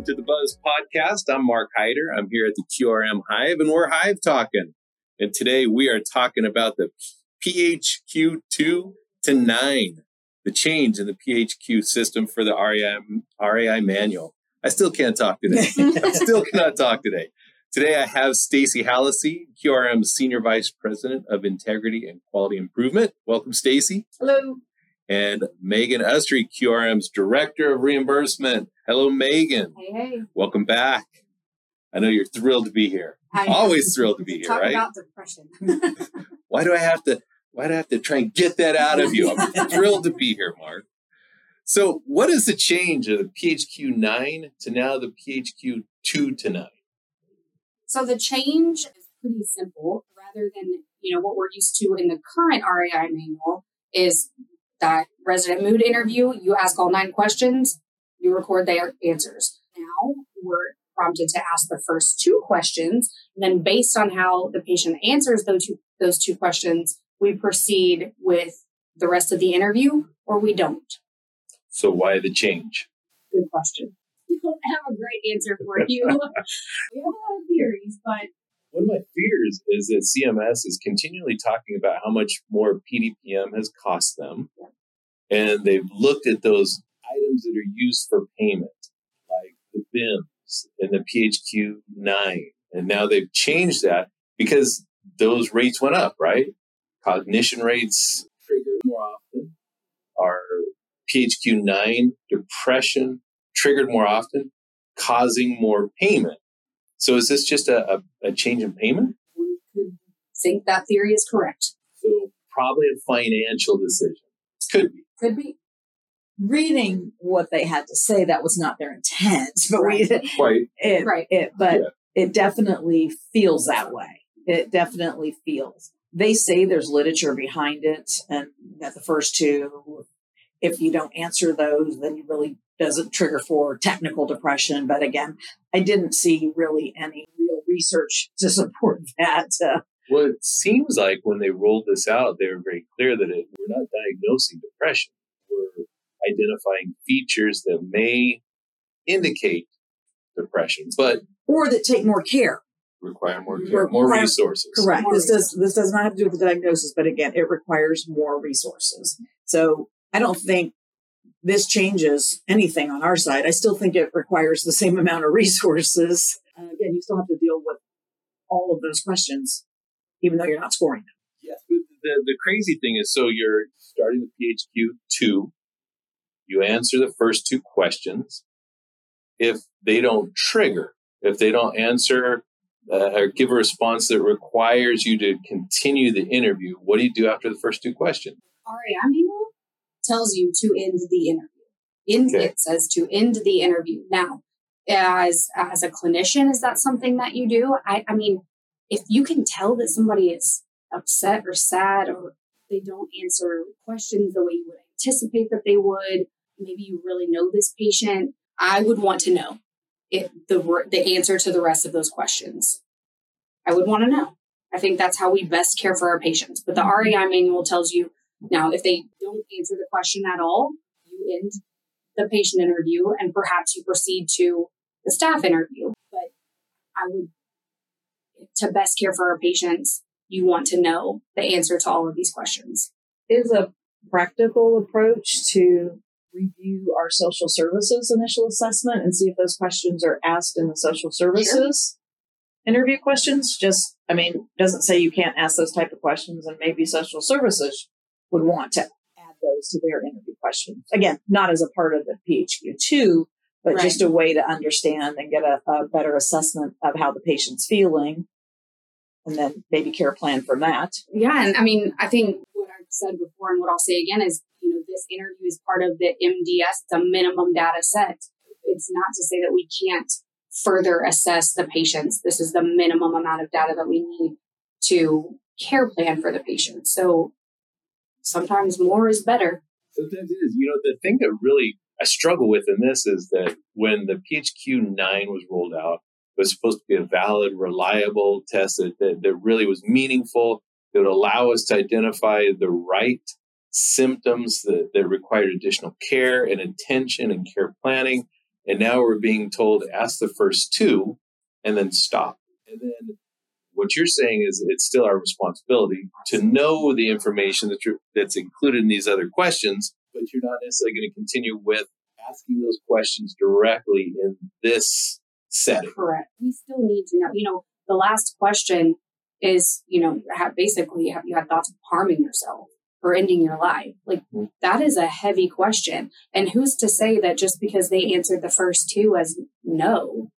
welcome to the Buzz Podcast. I'm Mark Hyder. I'm here at the QRM Hive, and we're Hive talking. And today we are talking about the PHQ 2 to 9, the change in the PHQ system for the RAI, RAI manual. I still can't talk today. I still cannot talk today. Today I have Stacey Hallissey, QRM's Senior Vice President of Integrity and Quality Improvement. Welcome, Stacey. Hello. And Megan Ussery, QRM's Director of Reimbursement. Hello, Megan. Hey, hey. Welcome back. I know you're thrilled to be here. I Always thrilled to be here, Talk right? about depression. Why do I have to? Why do I have to try and get that out of you? I'm thrilled to be here, Mark. So, what is the change of the PHQ nine to now the PHQ two to nine? so the change is pretty simple. Rather than you know what we're used to in the current RAI manual is that resident mood interview. You ask all nine questions. Record their answers. Now we're prompted to ask the first two questions. And then based on how the patient answers those two, those two questions, we proceed with the rest of the interview or we don't. So, why the change? Good question. I don't have a great answer for you. we have a lot of theories, but One of my fears is that CMS is continually talking about how much more PDPM has cost them. And they've looked at those items that are used for payment, like the BIMs and the PHQ 9. And now they've changed that because those rates went up, right? Cognition rates triggered more often. Our PHQ 9 depression triggered more often, causing more payment. So is this just a, a, a change in payment? we could think that theory is correct. So probably a financial decision. Could be. Could be. Reading what they had to say that was not their intent but we Quite. it, Right. it but Yeah. it definitely feels that way it definitely feels they say there's literature behind it and that the first two if you don't answer those then you really doesn't trigger for technical depression but again i didn't see really any real research to support that uh, Well, it seems like when they rolled this out, they were very clear that it, we're not diagnosing depression. We're identifying features that may indicate depression, but or that take more care require more care, more Require- resources. Correct. More This does this does not have to do with the diagnosis, but again, it requires more resources. So I don't think this changes anything on our side. I still think it requires the same amount of resources. Uh, again, you still have to deal with all of those questions, even though you're not scoring them. Yes, but the, the crazy thing is so you're starting the PHQ 2, you answer the first two questions. If they don't trigger, if they don't answer uh, or give a response that requires you to continue the interview, what do you do after the first two questions? RAI manual tells you to end the interview. In Okay. it says to end the interview. Now, as as a clinician, is that something that you do? I, I mean, if you can tell that somebody is upset or sad or they don't answer questions the way you would anticipate that they would, maybe you really know this patient, I would want to know it, the the answer to the rest of those questions. I would want to know. I think that's how we best care for our patients. But the RAI manual tells you now if they don't answer the question at all, you end the patient interview and perhaps you proceed to the staff interview. But I would, to best care for our patients, you want to know the answer to all of these questions. Is a practical approach to review our social services initial assessment and see if those questions are asked in the social services interview questions. Just, I mean, doesn't say you can't ask those type of questions, and maybe social services would want to add those to their interview questions. Again, not as a part of the PHQ two, but Right. just a way to understand and get a, a better assessment of how the patient's feeling, and then maybe care plan from that. Yeah, and I mean, I think what I've said before and what I'll say again is, this interview is part of the MDS, a minimum data set. It's not to say that we can't further assess the patients. This is the minimum amount of data that we need to care plan for the patient. So sometimes more is better. Sometimes it is. You know, the thing that really I struggle with in this is that when the PHQ 9 was rolled out, it was supposed to be a valid, reliable test that, that, that really was meaningful, that would allow us to identify the right symptoms that, that required additional care and attention and care planning. And now we're being told ask the first two and then stop. And then what you're saying is it's still our responsibility to know the information that that's included in these other questions, but you're not necessarily going to continue with asking those questions directly in this setting. Correct. We still need to know. You know, the last question is, you know, basically have you had thoughts of harming yourself or ending your life? Like that is a heavy question. And who's to say that just because they answered the first two as no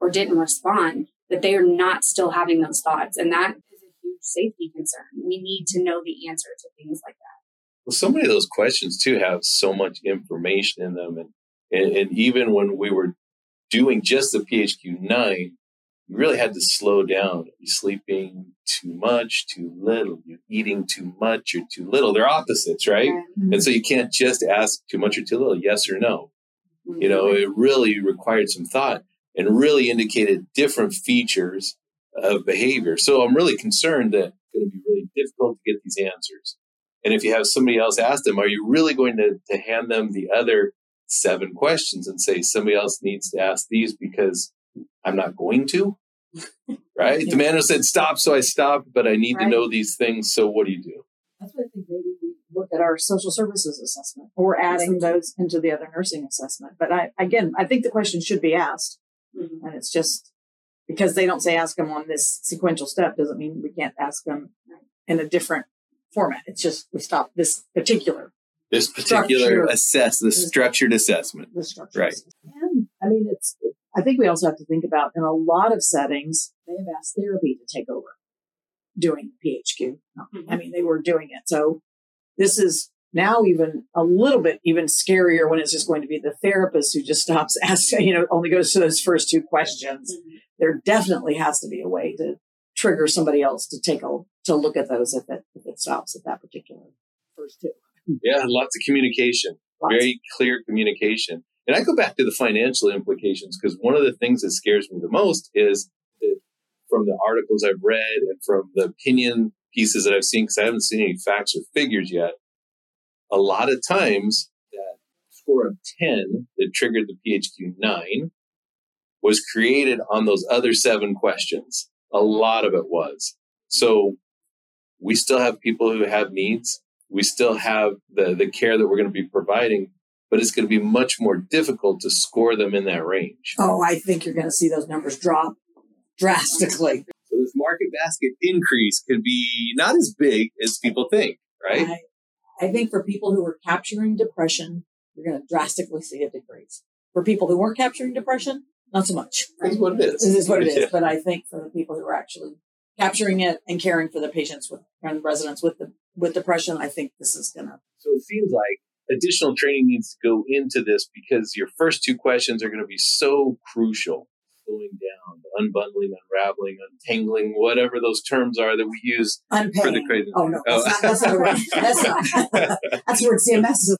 or didn't respond, that they are not still having those thoughts. And that is a huge safety concern. We need to know the answer to things like that. Well, so many of those questions too have so much information in them. And, and, and even when we were doing just the PHQ 9, you really had to slow down. Are you sleeping too much, too little? You're eating too much or too little. They're opposites, right? Mm-hmm. And so you can't just ask too much or too little, yes or no. Mm-hmm. You know, it really required some thought and really indicated different features of behavior. So I'm really concerned that it's going to be really difficult to get these answers. And if you have somebody else ask them, are you really going to, to hand them the other seven questions and say somebody else needs to ask these because I'm not going to? right? Yeah. The man who said stop, so I stopped, but I need right. to know these things. So what do you do? That's what I think maybe we look at our social services assessment or adding those into the other nursing assessment. But I, again, I think the question should be asked. Mm-hmm. And it's just because they don't say ask them on this sequential step doesn't mean we can't ask them in a different format. It's just we stop this particular this particular assess the structured assessment. The structured right. Assessment. And I mean, it's. I think we also have to think about in a lot of settings they have asked therapy to take over doing the PHQ. Mm-hmm. I mean, they were doing it. So this is now even a little bit even scarier when it's just going to be the therapist who just stops asking, you know, only goes to those first two questions. Mm-hmm. There definitely has to be a way to trigger somebody else to take a to look at those if it if it stops at that particular first two. Yeah, lots of communication, lots. very clear communication. And I go back to the financial implications because one of the things that scares me the most is that from the articles I've read and from the opinion pieces that I've seen, because I haven't seen any facts or figures yet, a lot of times that score of 10 that triggered the PHQ 9 was created on those other seven questions. A lot of it was. So we still have people who have needs. We still have the, the care that we're going to be providing, but it's going to be much more difficult to score them in that range. Oh, I think you're going to see those numbers drop drastically. So this market basket increase could be not as big as people think, right? right. I think for people who are capturing depression, you're going to drastically see a decrease. For people who weren't capturing depression, not so much. This is what it is. This is what it is. Yeah. But I think for the people who are actually capturing it and caring for the patients with and residents with the with depression, I think this is gonna. So it seems like additional training needs to go into this because your first two questions are going to be so crucial. Slowing down, unbundling, unraveling, untangling, whatever those terms are that we use Unpaying. for the crazy. Oh no, oh. that's not. That's not. That's not. that's where CMS is.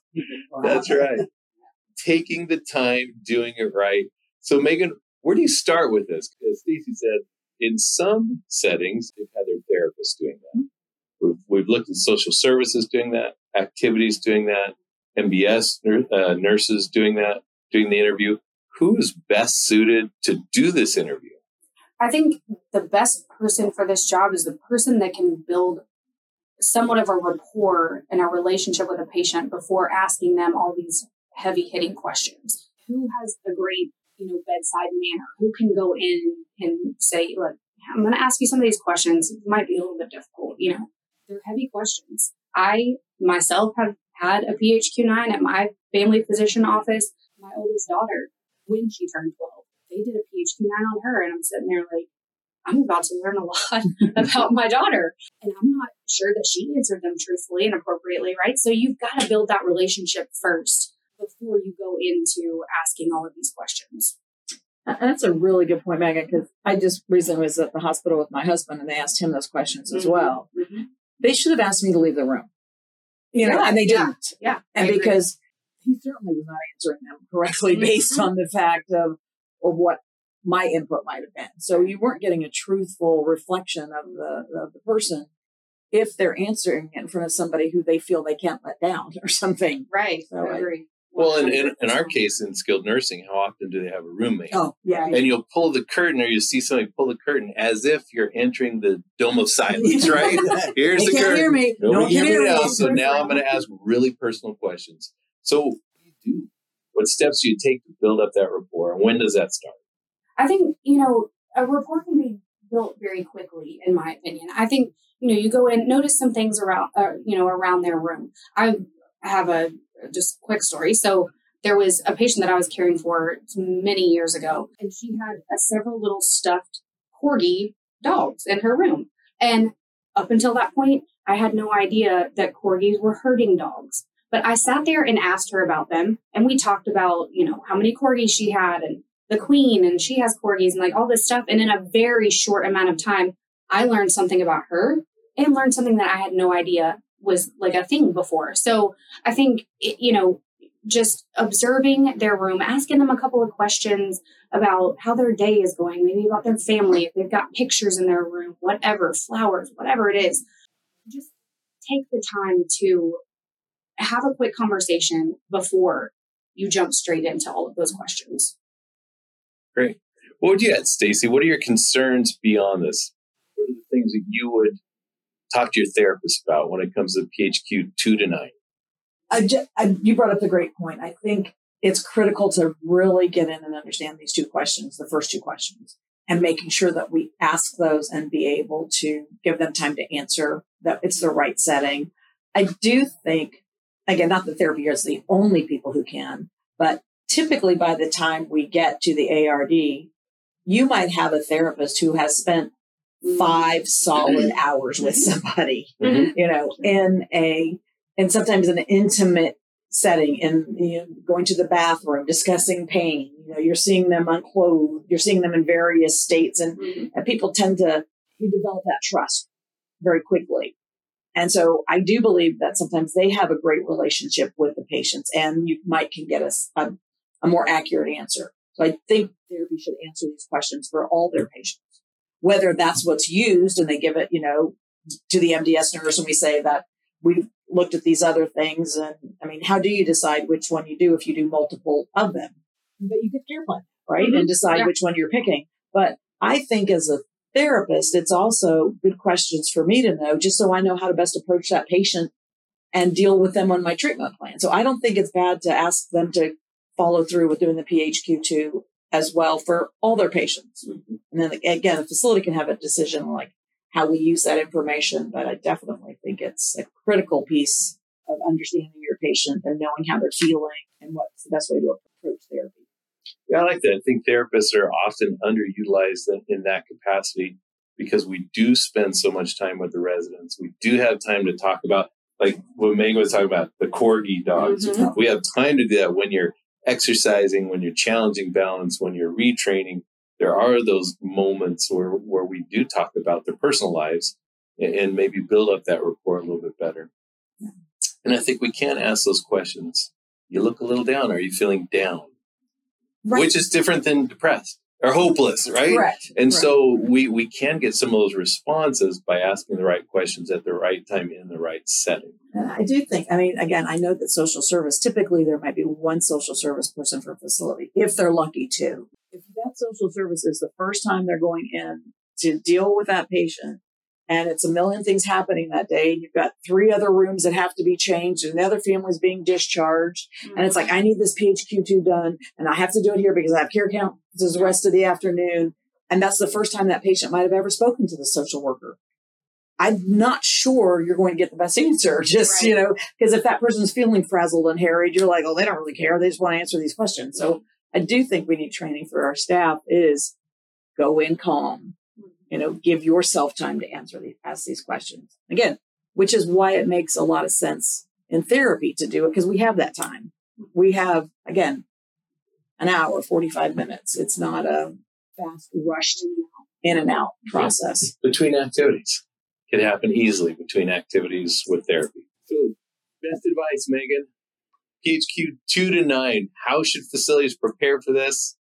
That's right. Taking the time, doing it right. So Megan, where do you start with this? Because Stacey said, in some settings, they've had their therapists doing that. Mm-hmm. We've, we've looked at social services doing that, activities doing that, MDS uh, nurses doing that, doing the interview. Who is best suited to do this interview? I think the best person for this job is the person that can build somewhat of a rapport and a relationship with a patient before asking them all these heavy hitting questions. Who has the great you know, bedside manner, who can go in and say, look, I'm going to ask you some of these questions. It might be a little bit difficult, you know, they're heavy questions. I myself have had a PHQ9 at my family physician office. My oldest daughter, when she turned 12, they did a PHQ9 on her. And I'm sitting there like, I'm about to learn a lot about my daughter. And I'm not sure that she answered them truthfully and appropriately, right? So you've got to build that relationship first before you go into asking all of these questions. That's a really good point, Megan, because I just recently was at the hospital with my husband and they asked him those questions as mm-hmm. well. Mm-hmm. They should have asked me to leave the room. You know, yeah, and they didn't. Yeah. yeah and because he certainly was not answering them correctly based on the fact of, of what my input might have been. So you weren't getting a truthful reflection of the, of the person if they're answering in front of somebody who they feel they can't let down or something. Right. So I agree. Well, in, in, in our case, in skilled nursing, how often do they have a roommate? Oh, yeah. And you'll pull the curtain or you see somebody pull the curtain as if you're entering the dome of silence, right? Here's They the can't curtain. hear me. Nobody Don't can hear me. now. So now I'm going to ask really personal questions. So, what do you do? What steps do you take to build up that rapport? And when does that start? I think, you know, a rapport can be built very quickly, in my opinion. I think, you know, you go in, notice some things around, uh, you know, around their room. I have a just quick story. So there was a patient that I was caring for many years ago, and she had several little stuffed corgi dogs in her room. And up until that point, I had no idea that corgis were herding dogs. But I sat there and asked her about them, and we talked about, you know, how many corgis she had and the queen and she has corgis and like all this stuff. And in a very short amount of time, I learned something about her and learned something that I had no idea was like a thing before. So I think, you know, just observing their room, asking them a couple of questions about how their day is going, maybe about their family, if they've got pictures in their room, whatever, flowers, whatever it is. Just take the time to have a quick conversation before you jump straight into all of those questions. Great. What would you add, Stacey? What are your concerns beyond this? What are the things that you would talk to your therapist about when it comes to PHQ two to nine? I ju- I, you brought up a great point. I think it's critical to really get in and understand these two questions, the first two questions, and making sure that we ask those and be able to give them time to answer, that it's the right setting. I do think, again, not that therapy is the only people who can, but typically by the time we get to the ARD, you might have a therapist who has spent five mm-hmm. solid mm-hmm. hours with mm-hmm. somebody, Mhm. you know, in a, and sometimes an intimate setting and you know, going to the bathroom, discussing pain. You know, you're seeing them unclothed, you're seeing them in various states, and, and people tend to you develop that trust very quickly. And so I do believe that sometimes they have a great relationship with the patients, and you might can get us a, a more accurate answer. So I think therapy should answer these questions for all their patients, whether that's what's used and they give it, you know, to the MDS nurse and we say that we've looked at these other things. And I mean, how do you decide which one you do if you do multiple of them? But you get care plan, right? Mhm. And decide Yeah. which one you're picking. But I think as a therapist, it's also good questions for me to know just so I know how to best approach that patient and deal with them on my treatment plan. So I don't think it's bad to ask them to follow through with doing the PHQ2 as well for all their patients. And then again, the facility can have a decision like how we use that information, but I definitely think it's a critical piece of understanding your patient and knowing how they're feeling and what's the best way to approach therapy. Yeah, I like that. I think therapists are often underutilized in, in that capacity because we do spend so much time with the residents. We do have time to talk about, like what Megan was talking about, the corgi dogs. Mhm. We have time to do that when you're exercising, when you're challenging balance, when you're retraining. There are those moments where, where we do talk about their personal lives and, and maybe build up that rapport a little bit better. And I think we can ask those questions. You look a little down. Are you feeling down? which is different than depressed or hopeless, right? Correct. And Correct. so we we can get some of those responses by asking the right questions at the right time in the right setting. And I do think, I mean, again, I know that social service, typically there might be one social service person for a facility, if they're lucky to. If that social service is the first time they're going in to deal with that patient and it's a million things happening that day, and you've got three other rooms that have to be changed and the other family's being discharged. And it's like, mm-hmm. I need this PHQ2 done and I have to do it here because I have care count the rest of the afternoon. And that's the first time that patient might have ever spoken to the social worker. I'm not sure you're going to get the best answer. Just, you know, because if that person's feeling frazzled and harried, you're like, oh, they don't really care. They just want to answer these questions. So I do think we need training for our staff is go in calm, you know, give yourself time to answer these, ask these questions. Again, which is why it makes a lot of sense in therapy to do it because we have that time. We have, again, an hour, 45 minutes. It's not a fast, rushed in and out process. Between activities. Can happen easily between activities with therapy. So best advice, Megan. PHQ two to nine. How should facilities prepare for this?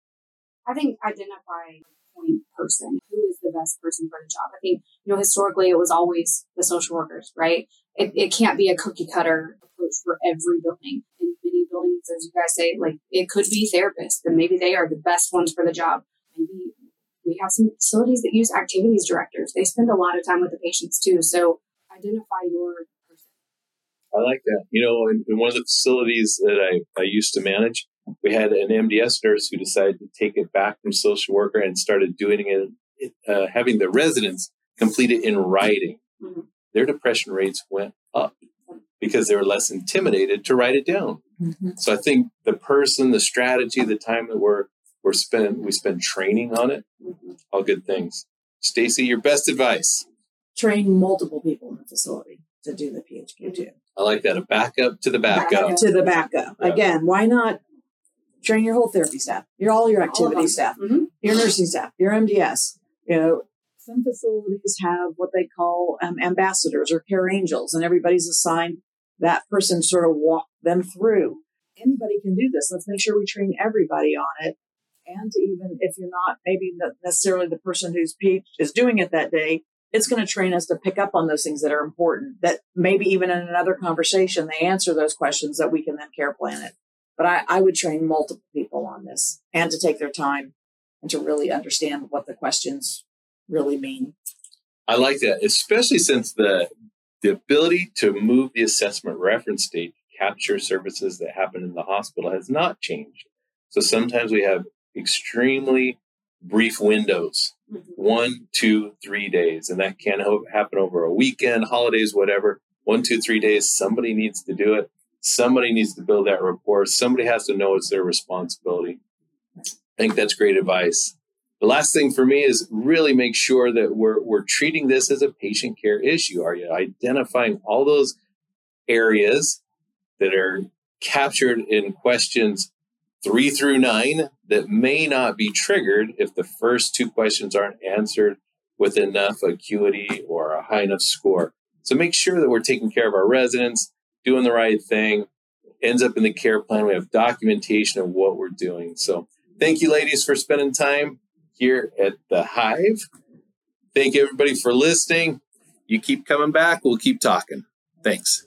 I think identify point person who is the best person for the job. I think you know historically it was always the social workers, right? It, it can't be a cookie cutter approach for every building. As you guys say, like it could be therapists, and maybe they are the best ones for the job. Maybe we have some facilities that use activities directors. They spend a lot of time with the patients too. So identify your person. I like that. You know, in, in one of the facilities that I, I used to manage, we had an MDS nurse who decided to take it back from social worker and started doing it, uh, having the residents complete it in writing. Mm-hmm. Their depression rates went up because they were less intimidated to write it down. Mm-hmm. So I think the person, the strategy, the time that we're we're spend we spend training on it, mm-hmm. all good things. Stacey, your best advice. Train multiple people in the facility to do the PHQ2. I like that. A backup to the backup. Back to the backup. Yeah. Again, why not train your whole therapy staff, your all your activity all staff, mm-hmm. your nursing staff, your MDS. You know, some facilities have what they call um, ambassadors or care angels, and everybody's assigned that person sort of walk them through. Anybody can do this. Let's make sure we train everybody on it. And even if you're not maybe necessarily the person who's is doing it that day, it's going to train us to pick up on those things that are important. That maybe even in another conversation, they answer those questions that we can then care plan it. But I, I would train multiple people on this and to take their time and to really understand what the questions really mean. I like that, especially since the the ability to move the assessment reference date to capture services that happen in the hospital has not changed. So sometimes we have extremely brief windows mm-hmm. one, two, three days, and that can happen over a weekend, holidays, whatever. One, two, three days, somebody needs to do it. Somebody needs to build that rapport. Somebody has to know it's their responsibility. I think that's great advice. The last thing for me is really make sure that we're, we're treating this as a patient care issue. Are you identifying all those areas that are captured in questions three through nine that may not be triggered if the first two questions aren't answered with enough acuity or a high enough score? So make sure that we're taking care of our residents, doing the right thing. Ends up in the care plan. We have documentation of what we're doing. So thank you, ladies, for spending time here at the Hive. Thank you, everybody, for listening. You keep coming back. We'll keep talking. Thanks.